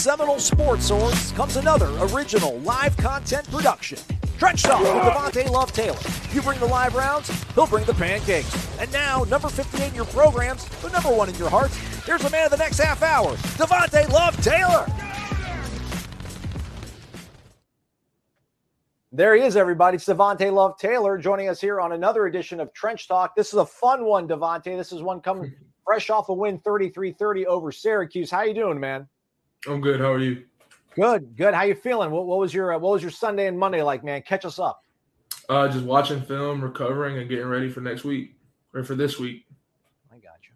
Seminole sports source comes another original live content production. Trench Talk with Devontay Love Taylor. You bring the live rounds, he'll bring the pancakes. And now, number 58 in your programs, but number one in your hearts, here's the man of the next half hour, Devontay Love Taylor. There he is, everybody. It's Devontay Love Taylor joining us here on another edition of Trench Talk. This is a fun one, Devontay. This is one coming fresh off a win 33-30 over Syracuse. How you doing, man? I'm good. How are you? Good, good. How you feeling? What, what was your uh, what was your Sunday and Monday like, man? Catch us up. Uh, just watching film, recovering, and getting ready for next week or for this week. I got you.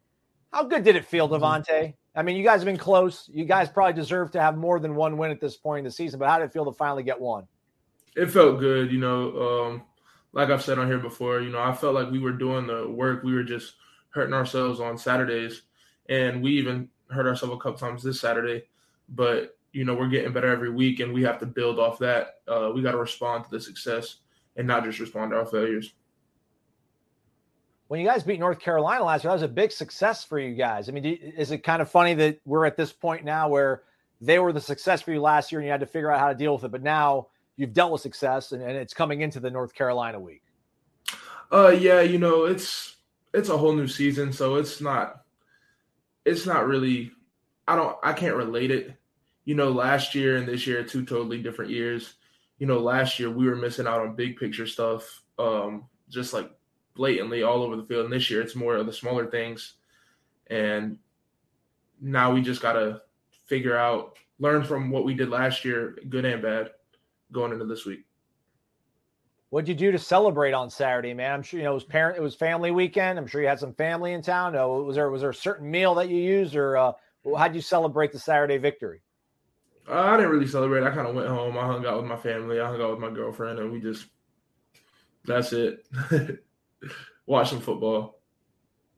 How good did it feel, Devontay? I mean, you guys have been close. You guys probably deserve to have more than one win at this point in the season. But how did it feel to finally get one? It felt good. You know, um, like I've said on here before. You know, I felt like we were doing the work. We were just hurting ourselves on Saturdays, and we even hurt ourselves a couple times this Saturday. But you know, we're getting better every week, and we have to build off that. Uh, we got to respond to the success and not just respond to our failures. When you guys beat North Carolina last year, that was a big success for you guys. I mean, do- is it kind of funny that we're at this point now where they were the success for you last year, and you had to figure out how to deal with it, but now you've dealt with success, and, and it's coming into the North Carolina week. Uh, yeah, you know, it's it's a whole new season, so it's not it's not really. I don't. I can't relate it. You know, last year and this year two totally different years. You know, last year we were missing out on big picture stuff, um, just like blatantly all over the field. And this year it's more of the smaller things, and now we just gotta figure out, learn from what we did last year, good and bad, going into this week. What'd you do to celebrate on Saturday, man? I'm sure you know it was parent, it was family weekend. I'm sure you had some family in town. Uh, was there was there a certain meal that you used, or uh, how'd you celebrate the Saturday victory? Uh, I didn't really celebrate. I kind of went home. I hung out with my family. I hung out with my girlfriend, and we just that's it. Watch some football.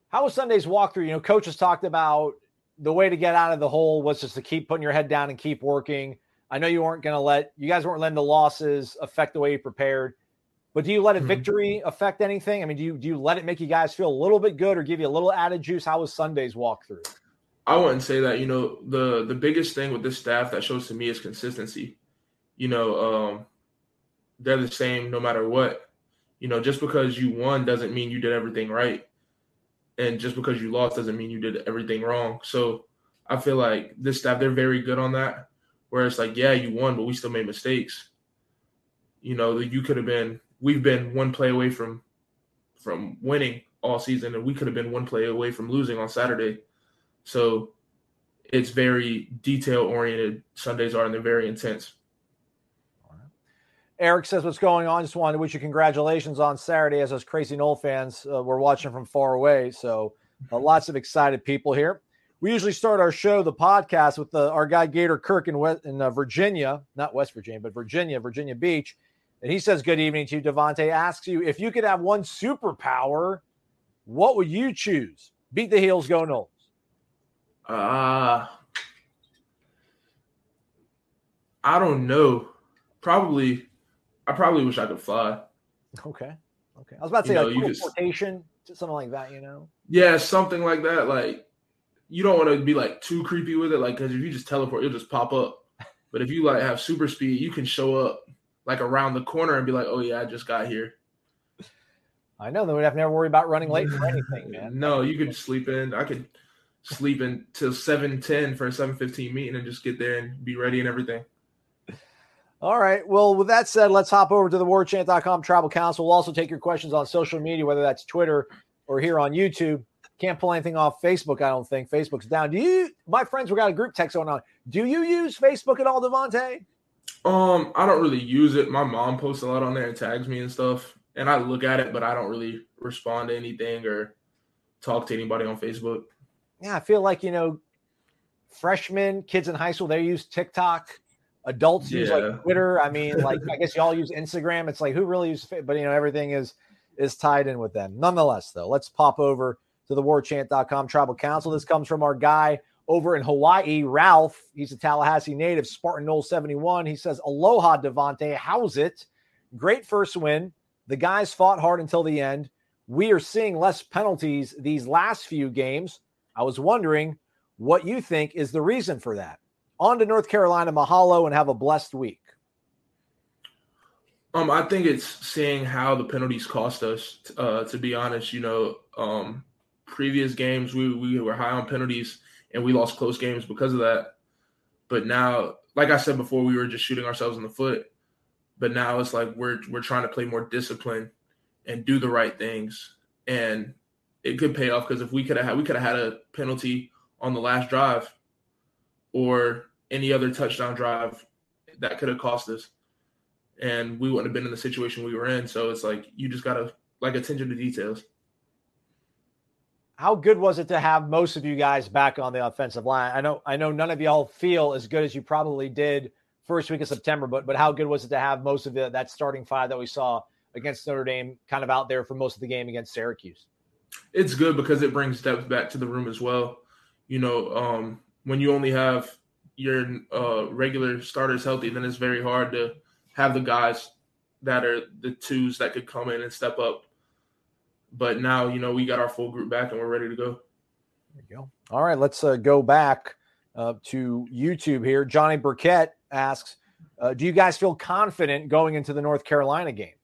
How was Sunday's walkthrough? You know, coaches talked about the way to get out of the hole was just to keep putting your head down and keep working. I know you weren't going to let you guys weren't letting the losses affect the way you prepared, but do you let a Mhm. victory affect anything? I mean, do you do you let it make you guys feel a little bit good or give you a little added juice? How was Sunday's walkthrough? I wouldn't say that. You know, the the biggest thing with this staff that shows to me is consistency. You know, um, they're the same no matter what. You know, just because you won doesn't mean you did everything right, and just because you lost doesn't mean you did everything wrong. So I feel like this staff they're very good on that. Where it's like, yeah, you won, but we still made mistakes. You know, you could have been. We've been one play away from from winning all season, and we could have been one play away from losing on Saturday. So it's very detail oriented. Sundays are, and they're very intense. Eric says, "What's going on?" Just wanted to wish you congratulations on Saturday. As us crazy Nole fans, uh, we're watching from far away, so uh, lots of excited people here. We usually start our show, the podcast, with the, our guy Gator Kirk in, West, in uh, Virginia, not West Virginia, but Virginia, Virginia Beach, and he says, "Good evening to you." Devontay asks you if you could have one superpower, what would you choose? Beat the heels, go Noles. Uh I don't know. Probably, I probably wish I could fly. Okay, okay. I was about to say You know, like you just- teleportation, something like that. You know. Yeah, something like that. Like you don't want to be like too creepy with it, like because if you just teleport, you'll just pop up. But if you like have super speed, you can show up like around the corner and be like, "Oh yeah, I just got here." I know. Then we'd have to never worry about running late for anything, man. No, you could sleep in. I could sleep in till seven ten for a seven fifteen meeting and just get there and be ready and everything. All right. Well, with that said, let's hop over to the warchant.com tribal council. We'll also take your questions on social media, whether that's Twitter or here on YouTube. Can't pull anything off Facebook, I don't think. Facebook's down. Do you, my friends, we got a group text going on. Do you use Facebook at all, Devontay? Um, I don't really use it. My mom posts a lot on there and tags me and stuff, and I look at it, but I don't really respond to anything or talk to anybody on Facebook. Yeah, I feel like you know, freshmen, kids in high school, they use TikTok. Adults use like Twitter. I mean, like I guess y'all use Instagram. It's like who really uses, but you know, everything is is tied in with them. Nonetheless, though, let's pop over to the warchant.com tribal council. This comes from our guy over in Hawaii, Ralph. He's a Tallahassee native, Spartan Nole 71. He says, Aloha, Devontay. How's it? Great first win. The guys fought hard until the end. We are seeing less penalties these last few games. I was wondering what you think is the reason for that. On to North Carolina, mahalo, and have a blessed week. Um, I think it's seeing how the penalties cost us. Uh, to be honest, you know, um, previous games we we were high on penalties and we lost close games because of that. But now, like I said before, we were just shooting ourselves in the foot. But now it's like we're we're trying to play more discipline and do the right things, and it could pay off because if we could have had we could have had a penalty on the last drive or any other touchdown drive that could have cost us and we wouldn't have been in the situation we were in. So it's like you just gotta like attention to details. How good was it to have most of you guys back on the offensive line? I know I know none of y'all feel as good as you probably did first week of September, but but how good was it to have most of the, that starting five that we saw against Notre Dame kind of out there for most of the game against Syracuse? It's good because it brings depth back to the room as well. You know, um, when you only have your uh, regular starters healthy, then it's very hard to have the guys that are the twos that could come in and step up. But now, you know, we got our full group back and we're ready to go. There you go. All right, let's uh, go back uh, to YouTube here. Johnny Burkett asks, uh, "Do you guys feel confident going into the North Carolina game?"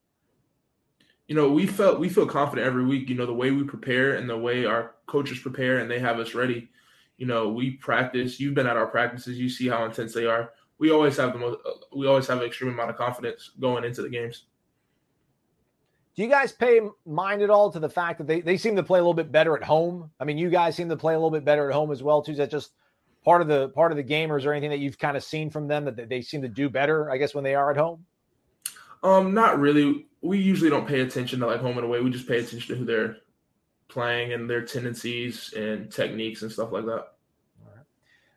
You know, we felt we feel confident every week. You know, the way we prepare and the way our coaches prepare and they have us ready. You know, we practice. You've been at our practices. You see how intense they are. We always have the most. uh, We always have an extreme amount of confidence going into the games. Do you guys pay mind at all to the fact that they, they seem to play a little bit better at home? I mean, you guys seem to play a little bit better at home as well too. Is that just part of the part of the gamers or is there anything that you've kind of seen from them that they seem to do better? I guess when they are at home. Um, not really. We usually don't pay attention to like home and away. We just pay attention to who they're playing and their tendencies and techniques and stuff like that.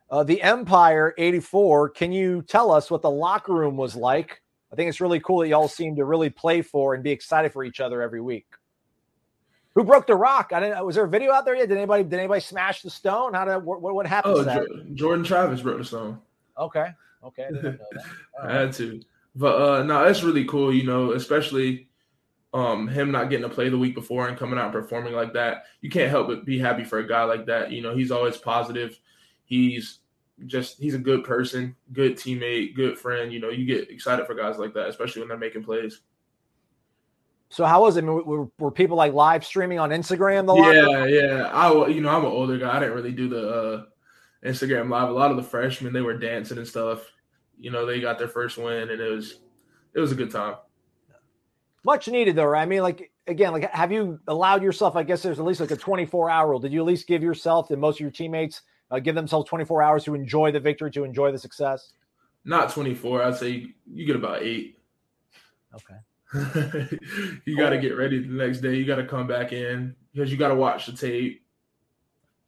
Uh, the Empire 84, can you tell us what the locker room was like? I think it's really cool that y'all seem to really play for and be excited for each other every week. Who broke the rock? I didn't. Was there a video out there yet? Did anybody? Did anybody smash the stone? How did what? What happened? Oh, to that? Jordan Travis broke the stone. Okay. Okay. I didn't know that. All I had to. But uh no, it's really cool, you know, especially um him not getting to play the week before and coming out and performing like that. You can't help but be happy for a guy like that. You know, he's always positive. He's just he's a good person, good teammate, good friend. You know, you get excited for guys like that, especially when they're making plays. So how was it? I mean, were, were people like live streaming on Instagram? The locker room? Yeah, yeah. I you know, I'm an older guy. I didn't really do the uh Instagram live. A lot of the freshmen, they were dancing and stuff. You know, they got their first win and it was it was a good time. Much needed though, right? I mean, like again, like have you allowed yourself? I guess there's at least like a 24 hour rule. Did you at least give yourself and most of your teammates uh, give themselves 24 hours to enjoy the victory, to enjoy the success? Not 24. I'd say you, you get about eight. Okay. you got to get ready the next day. You got to come back in because you got to watch the tape.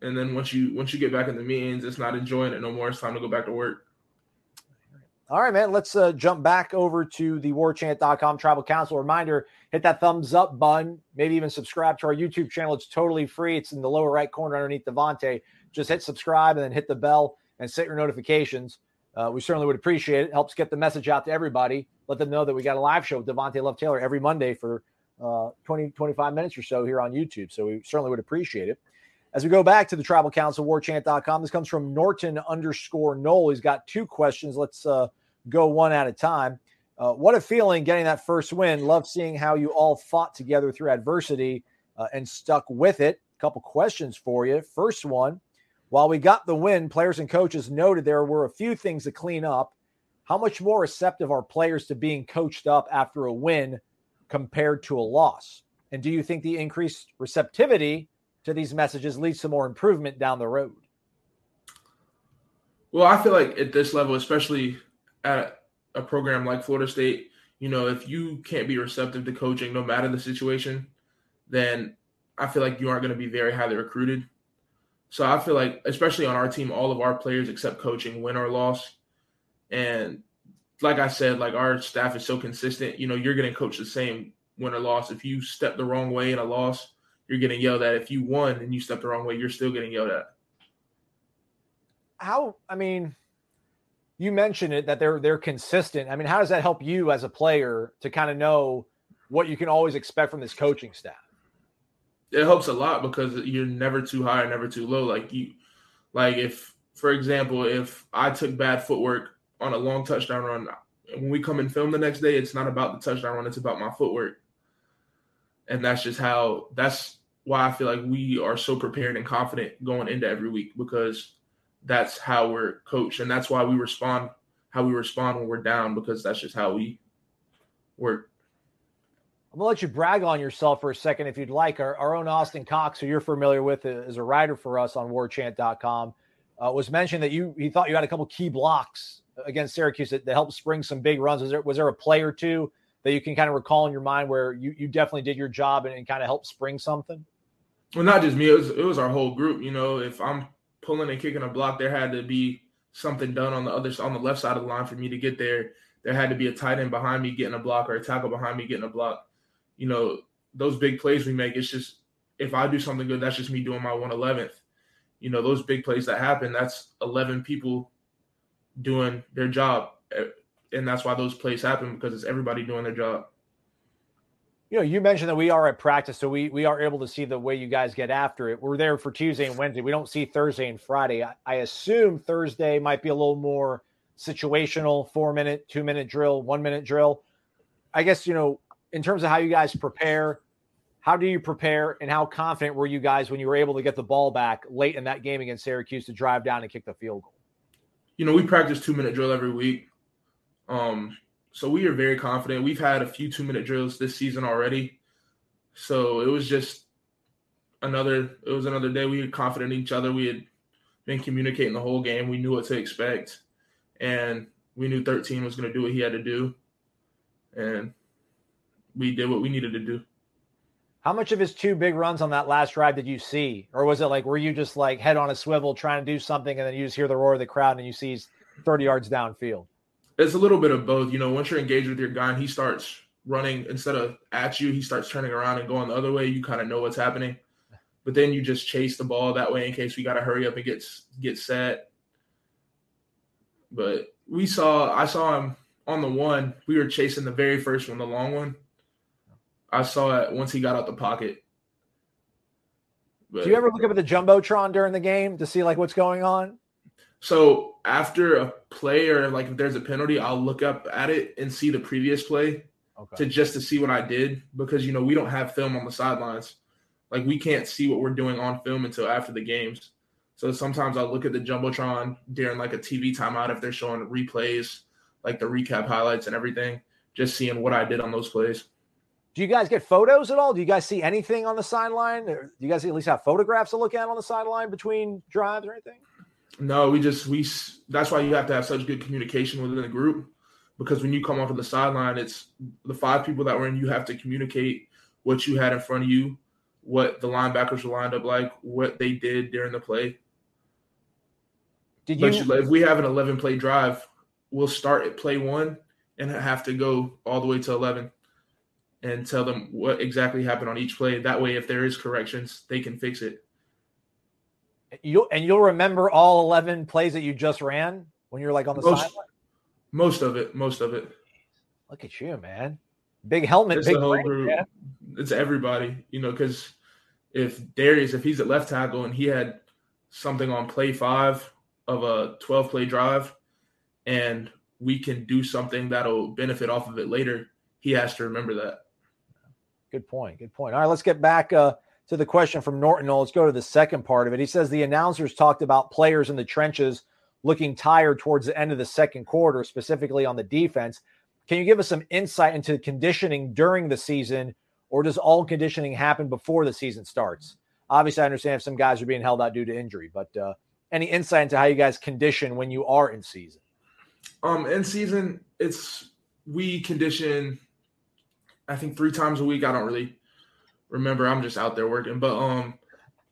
And then once you once you get back in the meetings, it's not enjoying it no more. It's time to go back to work. All right, man. Let's uh, jump back over to the warchant.com tribal council. Reminder hit that thumbs up button, maybe even subscribe to our YouTube channel. It's totally free. It's in the lower right corner underneath Devontay. Just hit subscribe and then hit the bell and set your notifications. Uh, we certainly would appreciate it. Helps get the message out to everybody. Let them know that we got a live show with Devontay Love Taylor every Monday for uh, 20, 25 minutes or so here on YouTube. So we certainly would appreciate it. As we go back to the tribal council, warchant.com, this comes from Norton underscore Nole. He's got two questions. Let's uh, go one at a time. Uh, what a feeling getting that first win. Love seeing how you all fought together through adversity uh, and stuck with it. A couple questions for you. First one while we got the win, players and coaches noted there were a few things to clean up. How much more receptive are players to being coached up after a win compared to a loss? And do you think the increased receptivity to these messages leads to more improvement down the road? Well, I feel like at this level, especially at a program like Florida State, you know, if you can't be receptive to coaching, no matter the situation, then I feel like you aren't going to be very highly recruited. So I feel like, especially on our team, all of our players except coaching win or loss. And like I said, like our staff is so consistent. You know, you're getting coached the same win or loss. If you step the wrong way in a loss, you're getting yelled at. If you won and you step the wrong way, you're still getting yelled at. How? I mean, you mentioned it that they're they're consistent. I mean, how does that help you as a player to kind of know what you can always expect from this coaching staff? It helps a lot because you're never too high or never too low. Like you, like if, for example, if I took bad footwork on a long touchdown run, when we come and film the next day, it's not about the touchdown run; it's about my footwork. And that's just how. That's why I feel like we are so prepared and confident going into every week because that's how we're coached, and that's why we respond how we respond when we're down because that's just how we work. I'm gonna let you brag on yourself for a second if you'd like. Our, our own Austin Cox, who you're familiar with, is a writer for us on WarChant.com, uh, was mentioned that you he thought you had a couple key blocks against Syracuse that, that helped spring some big runs. Was there was there a play or two that you can kind of recall in your mind where you, you definitely did your job and, and kind of helped spring something? Well, not just me; it was it was our whole group. You know, if I'm pulling and kicking a block, there had to be something done on the other on the left side of the line for me to get there. There had to be a tight end behind me getting a block or a tackle behind me getting a block. You know, those big plays we make, it's just if I do something good, that's just me doing my 111th. You know, those big plays that happen, that's 11 people doing their job. And that's why those plays happen because it's everybody doing their job you know, you mentioned that we are at practice, so we we are able to see the way you guys get after it. We're there for Tuesday and Wednesday. We don't see Thursday and Friday. I, I assume Thursday might be a little more situational, four minute, two minute drill, one minute drill. I guess you know, in terms of how you guys prepare, how do you prepare, and how confident were you guys when you were able to get the ball back late in that game against Syracuse to drive down and kick the field goal? You know, we practice two minute drill every week. Um, so we are very confident. We've had a few two minute drills this season already. So it was just another it was another day. We were confident in each other. We had been communicating the whole game. We knew what to expect. And we knew 13 was going to do what he had to do. And we did what we needed to do. How much of his two big runs on that last drive did you see? Or was it like, were you just like head on a swivel trying to do something and then you just hear the roar of the crowd and you see he's 30 yards downfield? It's a little bit of both. You know, once you're engaged with your guy and he starts running instead of at you, he starts turning around and going the other way. You kind of know what's happening, but then you just chase the ball that way in case we got to hurry up and get get set. But we saw, I saw him on the one. We were chasing the very first one, the long one. I saw it once he got out the pocket. But, Do you ever look up at the jumbotron during the game to see like what's going on? So after a play or like if there's a penalty, I'll look up at it and see the previous play okay. to just to see what I did because you know we don't have film on the sidelines. Like we can't see what we're doing on film until after the games. So sometimes I'll look at the jumbotron during like a TV timeout if they're showing replays, like the recap highlights and everything, just seeing what I did on those plays. Do you guys get photos at all? Do you guys see anything on the sideline? Or do you guys at least have photographs to look at on the sideline between drives or anything? No, we just we. That's why you have to have such good communication within the group, because when you come off of the sideline, it's the five people that were in. You have to communicate what you had in front of you, what the linebackers were lined up like, what they did during the play. Did you? But if we have an eleven play drive, we'll start at play one and have to go all the way to eleven and tell them what exactly happened on each play. That way, if there is corrections, they can fix it. You and you'll remember all eleven plays that you just ran when you're like on the most, sideline. Most of it, most of it. Look at you, man! Big helmet, it's big group. It's everybody, you know. Because if Darius, if he's at left tackle and he had something on play five of a twelve play drive, and we can do something that'll benefit off of it later, he has to remember that. Good point. Good point. All right, let's get back uh, to the question from Norton. Let's go to the second part of it. He says the announcers talked about players in the trenches looking tired towards the end of the second quarter, specifically on the defense. Can you give us some insight into conditioning during the season, or does all conditioning happen before the season starts? Obviously, I understand if some guys are being held out due to injury, but uh, any insight into how you guys condition when you are in season? Um, in season, it's we condition. I think three times a week. I don't really remember. I'm just out there working, but um,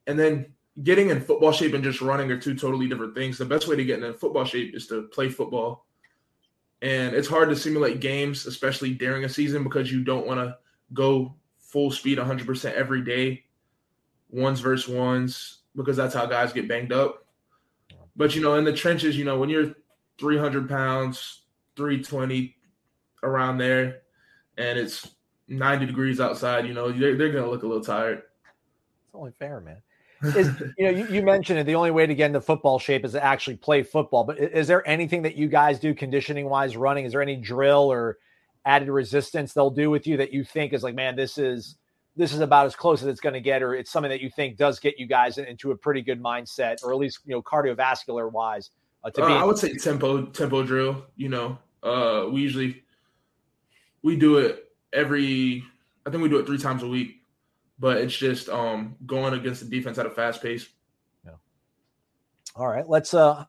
and then getting in football shape and just running are two totally different things. The best way to get in football shape is to play football, and it's hard to simulate games, especially during a season, because you don't want to go full speed 100% every day, ones versus ones, because that's how guys get banged up. But you know, in the trenches, you know, when you're 300 pounds, 320 around there, and it's 90 degrees outside, you know, they're, they're going to look a little tired. It's only fair, man. Is, you know, you, you, mentioned it. The only way to get into football shape is to actually play football. But is there anything that you guys do conditioning wise, running? Is there any drill or added resistance they'll do with you that you think is like, man, this is this is about as close as it's going to get, or it's something that you think does get you guys into a pretty good mindset, or at least you know cardiovascular wise. Uh, to uh, be- I would say tempo tempo drill. You know, uh, we usually we do it every. I think we do it three times a week, but it's just um, going against the defense at a fast pace. Yeah. All right, let's uh,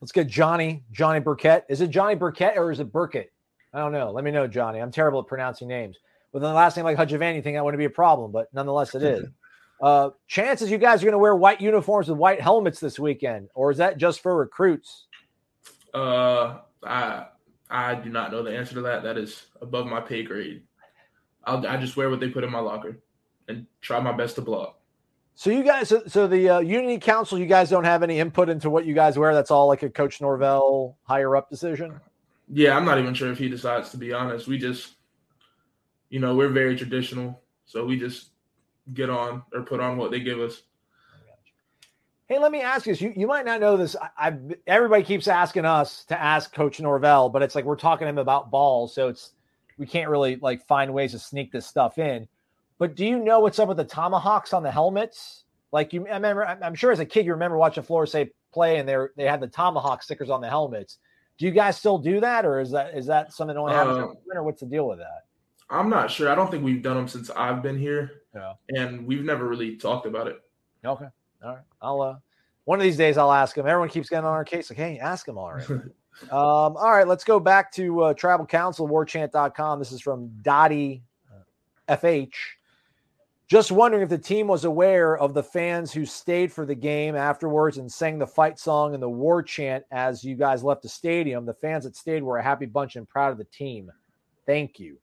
let's get Johnny Johnny Burkett. Is it Johnny Burkett or is it Burkett? I don't know. Let me know, Johnny. I'm terrible at pronouncing names. With the last name like Hudjavan, you think that wouldn't be a problem, but nonetheless, it is. Uh, chances you guys are going to wear white uniforms with white helmets this weekend, or is that just for recruits? Uh, I I do not know the answer to that. That is above my pay grade. I'll I just wear what they put in my locker and try my best to block. So you guys, so, so the uh, Unity Council, you guys don't have any input into what you guys wear. That's all like a Coach Norvell higher up decision. Yeah, I'm not even sure if he decides. To be honest, we just you know, we're very traditional. So we just get on or put on what they give us. Hey, let me ask you this. You, you might not know this. I, I, everybody keeps asking us to ask Coach Norvell, but it's like we're talking to him about balls, so it's we can't really like find ways to sneak this stuff in. But do you know what's up with the tomahawks on the helmets? Like you, I remember. I'm sure as a kid you remember watching Florida State play, and they they had the tomahawk stickers on the helmets. Do you guys still do that, or is that is that something that only happens, uh, or what's the deal with that? I'm not sure. I don't think we've done them since I've been here. Yeah. And we've never really talked about it. Okay. All right. I'll uh one of these days I'll ask him. Everyone keeps getting on our case. Like, hey, ask him already. um, all right, let's go back to uh, Tribal Council, warchant.com. This is from Dottie uh, FH. Just wondering if the team was aware of the fans who stayed for the game afterwards and sang the fight song and the war chant as you guys left the stadium. The fans that stayed were a happy bunch and proud of the team. Thank you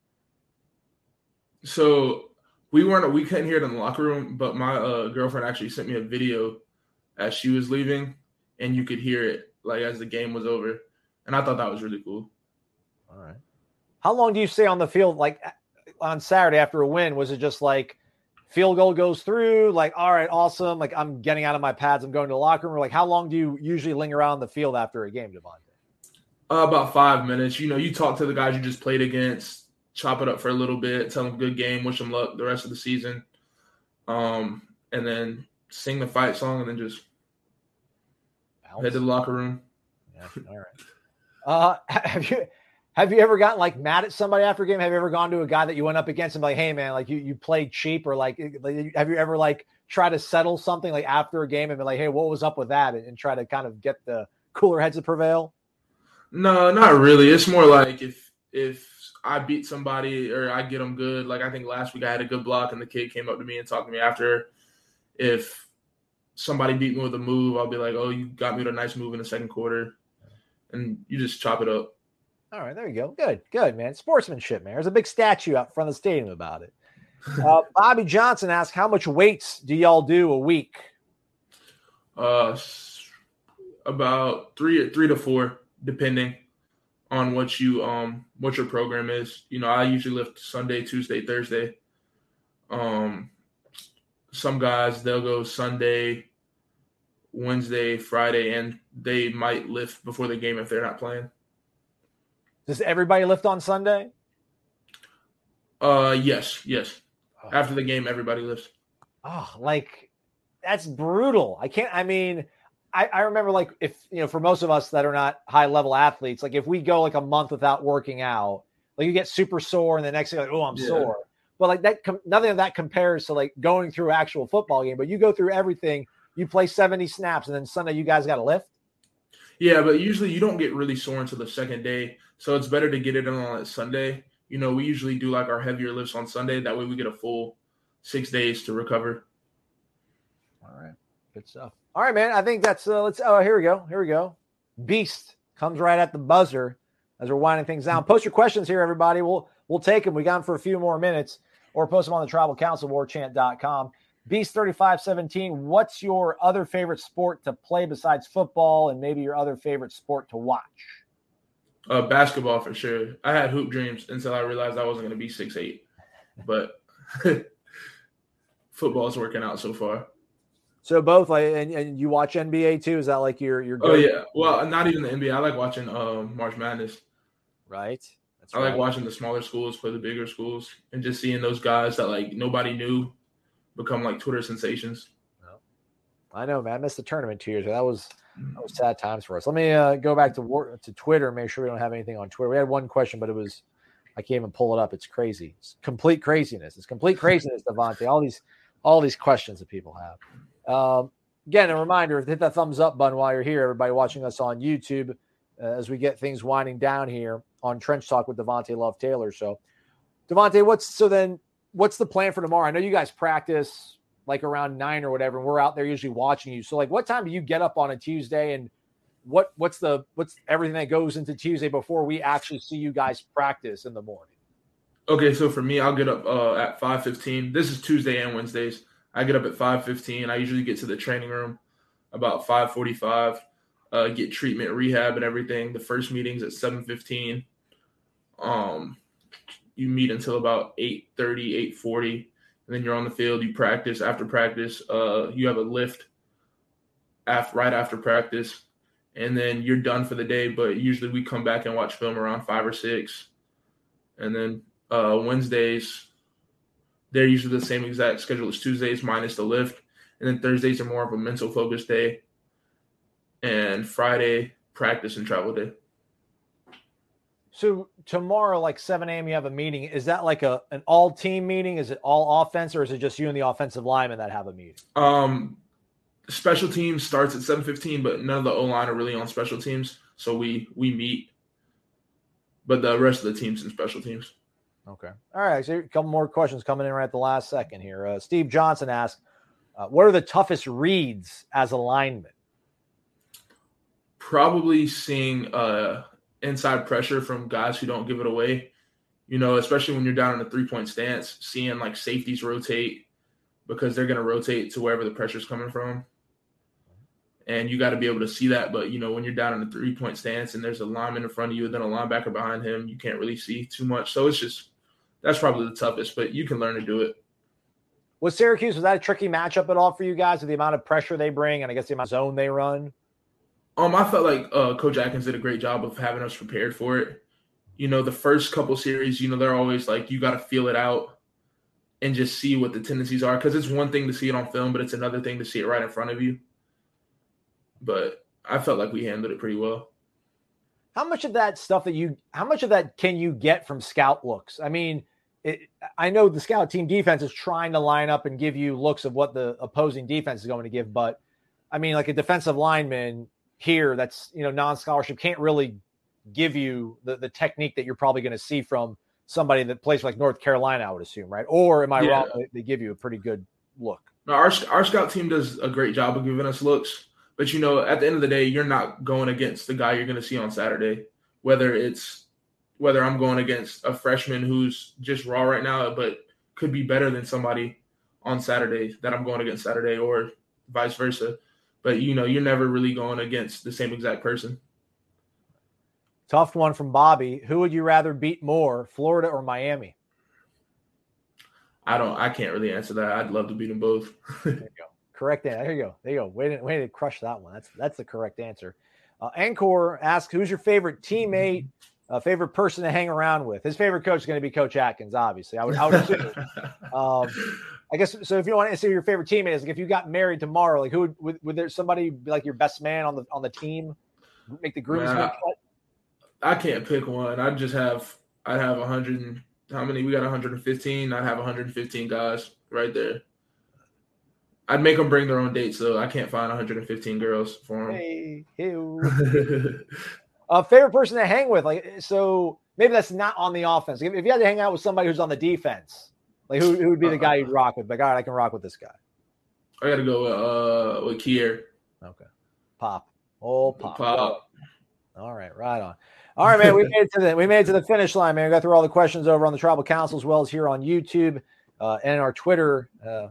so we weren't we couldn't hear it in the locker room, but my uh, girlfriend actually sent me a video as she was leaving, and you could hear it like as the game was over, and I thought that was really cool. All right, how long do you stay on the field? Like on Saturday after a win, was it just like field goal goes through? Like all right, awesome. Like I'm getting out of my pads, I'm going to the locker room. Or like how long do you usually linger around the field after a game, Devontay? Uh, about five minutes. You know, you talk to the guys you just played against chop it up for a little bit, tell them good game, wish them luck the rest of the season, um, and then sing the fight song, and then just Bounce. head to the locker room. Yeah, all right. Uh, have you have you ever gotten like mad at somebody after a game? Have you ever gone to a guy that you went up against and like, hey man, like you you played cheap, or like, have you ever like try to settle something like after a game and be like, hey, what was up with that, and, and try to kind of get the cooler heads to prevail? No, not really. It's more like if if I beat somebody or I get them good. Like I think last week I had a good block and the kid came up to me and talked to me after. If somebody beat me with a move, I'll be like, "Oh, you got me with a nice move in the second quarter," and you just chop it up. All right, there you go. Good, good, man. Sportsmanship, man. There's a big statue out front of the stadium about it. Uh, Bobby Johnson asked, "How much weights do y'all do a week?" Uh, about three, three to four, depending on what you um what your program is. You know, I usually lift Sunday, Tuesday, Thursday. Um some guys they'll go Sunday, Wednesday, Friday, and they might lift before the game if they're not playing. Does everybody lift on Sunday? Uh, yes, yes. After the game, everybody lifts. Oh, like that's brutal. I can't. I mean, I, I remember like if you know, for most of us that are not high level athletes, like if we go like a month without working out, like you get super sore, and the next thing like, oh, I'm Yeah. sore. But like that, com- nothing of that compares to like going through actual football game. But you go through everything. You play 70 snaps, and then Sunday you guys got to lift. Yeah, but usually you don't get really sore until the second day, so it's better to get it in on Sunday. You know, we usually do like our heavier lifts on Sunday. That way, we get a full six days to recover. All right, good stuff. All right, man. I think that's uh, let's. Oh, here we go. Here we go. Beast comes right at the buzzer as we're winding things down. Post your questions here, everybody. We'll we'll take them. We got them for a few more minutes, or post them on the Tribal Council WarChant.com. Beast thirty five seventeen. What's your other favorite sport to play besides football, and maybe your other favorite sport to watch? Uh, basketball for sure. I had hoop dreams until I realized I wasn't going to be six eight, but football's working out so far. So both, like, and, and you watch NBA too? Is that like your your? Oh yeah, well, not even the NBA. I like watching um, March Madness. right. That's I like watching the smaller schools play the bigger schools and just seeing those guys that like nobody knew become like Twitter sensations. I know, man. I missed the tournament two years ago. That was that was sad times for us. Let me uh, go back to war- to Twitter. And make sure we don't have anything on Twitter. We had one question, but it was I can't even pull it up. It's crazy. It's complete craziness. It's complete craziness, Devontay. All these all these questions that people have. Um, again, a reminder: hit that thumbs up button while you're here. Everybody watching us on YouTube uh, as we get things winding down here on Trench Talk with Devontay Love Taylor. So, Devontay, what's so then? What's the plan for tomorrow? I know you guys practice like around nine or whatever, and we're out there usually watching you. So, like, what time do you get up on a Tuesday, and what what's the what's everything that goes into Tuesday before we actually see you guys practice in the morning? Okay, so for me, I'll get up uh, at five fifteen. This is Tuesday and Wednesdays. I get up at five fifteen. I usually get to the training room about five forty five. Uh, get treatment, rehab, and everything. The first meeting's at seven fifteen. Um, you meet until about 8.30, 8.40, and then you're on the field. You practice. After practice, uh, you have a lift. After right after practice, and then you're done for the day. But usually we come back and watch film around five or six, and then uh, Wednesdays, they're usually the same exact schedule as Tuesdays minus the lift. And then Thursdays are more of a mental focus day. And Friday, practice and travel day. So tomorrow, like 7 a.m., you have a meeting. Is that like a an all team meeting? Is it all offense, or is it just you and the offensive lineman that have a meeting? Um, special teams starts at 7.15, but none of the O-line are really on special teams. So we we meet. But the rest of the teams in special teams. Okay. All right. So a couple more questions coming in right at the last second here. Uh, Steve Johnson asked, uh, "What are the toughest reads as a lineman?" probably seeing uh inside pressure from guys who don't give it away. You know, especially when you're down in a three point stance, seeing like safeties rotate because they're going to rotate to wherever the pressure's coming from. And you got to be able to see that. But, you know, when you're down in a three point stance and there's a lineman in front of you and then a linebacker behind him, you can't really see too much. So it's just, that's probably the toughest, but you can learn to do it. Was Syracuse was that a tricky matchup at all for you guys with the amount of pressure they bring and I guess the amount of zone they run? Um, I felt like uh, Coach Atkins did a great job of having us prepared for it. You know, the first couple series, you know, they're always like you got to feel it out and just see what the tendencies are because it's one thing to see it on film, but it's another thing to see it right in front of you. But I felt like we handled it pretty well. How much of that stuff that you, how much of that can you get from scout looks? I mean, it, I know the scout team defense is trying to line up and give you looks of what the opposing defense is going to give, but I mean, like a defensive lineman here that's you know non-scholarship can't really give you the, the technique that you're probably going to see from somebody that plays like North Carolina, I would assume, right? Or am I Yeah. wrong? They, give you a pretty good look. Our our scout team does a great job of giving us looks, but you know, at the end of the day, you're not going against the guy you're going to see on Saturday. Whether it's whether I'm going against a freshman who's just raw right now, but could be better than somebody on Saturday that I'm going against Saturday, or vice versa. But you know, you're never really going against the same exact person. Tough one from Bobby. Who would you rather beat more, Florida or Miami? I don't. I can't really answer that. I'd love to beat them both. There you go. Correct answer. There you go. There you go. Way to, way to crush that one. That's that's the correct answer. Uh, Ancor asks, "Who's your favorite teammate Uh, favorite person to hang around with? His favorite coach is going to be Coach Atkins, obviously. I would, I would assume. um, I guess so. If you want to say your favorite teammate is, like if you got married tomorrow, like who would, would, would there somebody be like your best man on the on the team? Make the groomsmen Man, I- I can't pick one. I'd just have I'd have 100 and how many? We got 115. I'd have 115 guys right there. I'd make them bring their own dates, though. I can't find 115 girls for them. Hey, ew. uh, favorite person to hang with, like so maybe that's not on the offense. If you had to hang out with somebody who's on the defense, like who, who would be the guy you'd rock with? Like, all right, I can rock with this guy. I got to go with uh with Keir. Okay, pop, oh pop. Pop. All right, right on. All right, man. We made it to the we made it to the finish line, man. We got through all the questions over on the Tribal Council as well as here on YouTube uh, and our Twitter uh,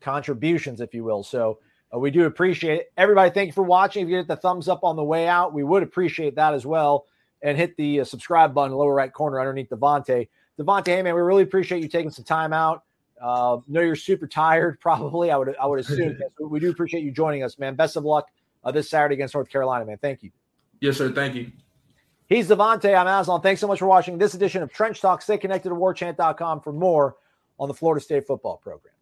contributions, if you will. So uh, we do appreciate it. Everybody, thank you for watching. If you hit the thumbs up on the way out, we would appreciate that as well. And hit the uh, subscribe button, lower right corner underneath Devontay. Devontay, hey man, we really appreciate you taking some time out. Uh, know you're super tired, probably. I would I would assume. So we do appreciate you joining us, man. Best of luck uh, this Saturday against North Carolina, man. Thank you. Yes, sir. Thank you. He's Devontay. I'm Aslan. Thanks so much for watching this edition of Trench Talk. Stay connected to warchant.com for more on the Florida State football program.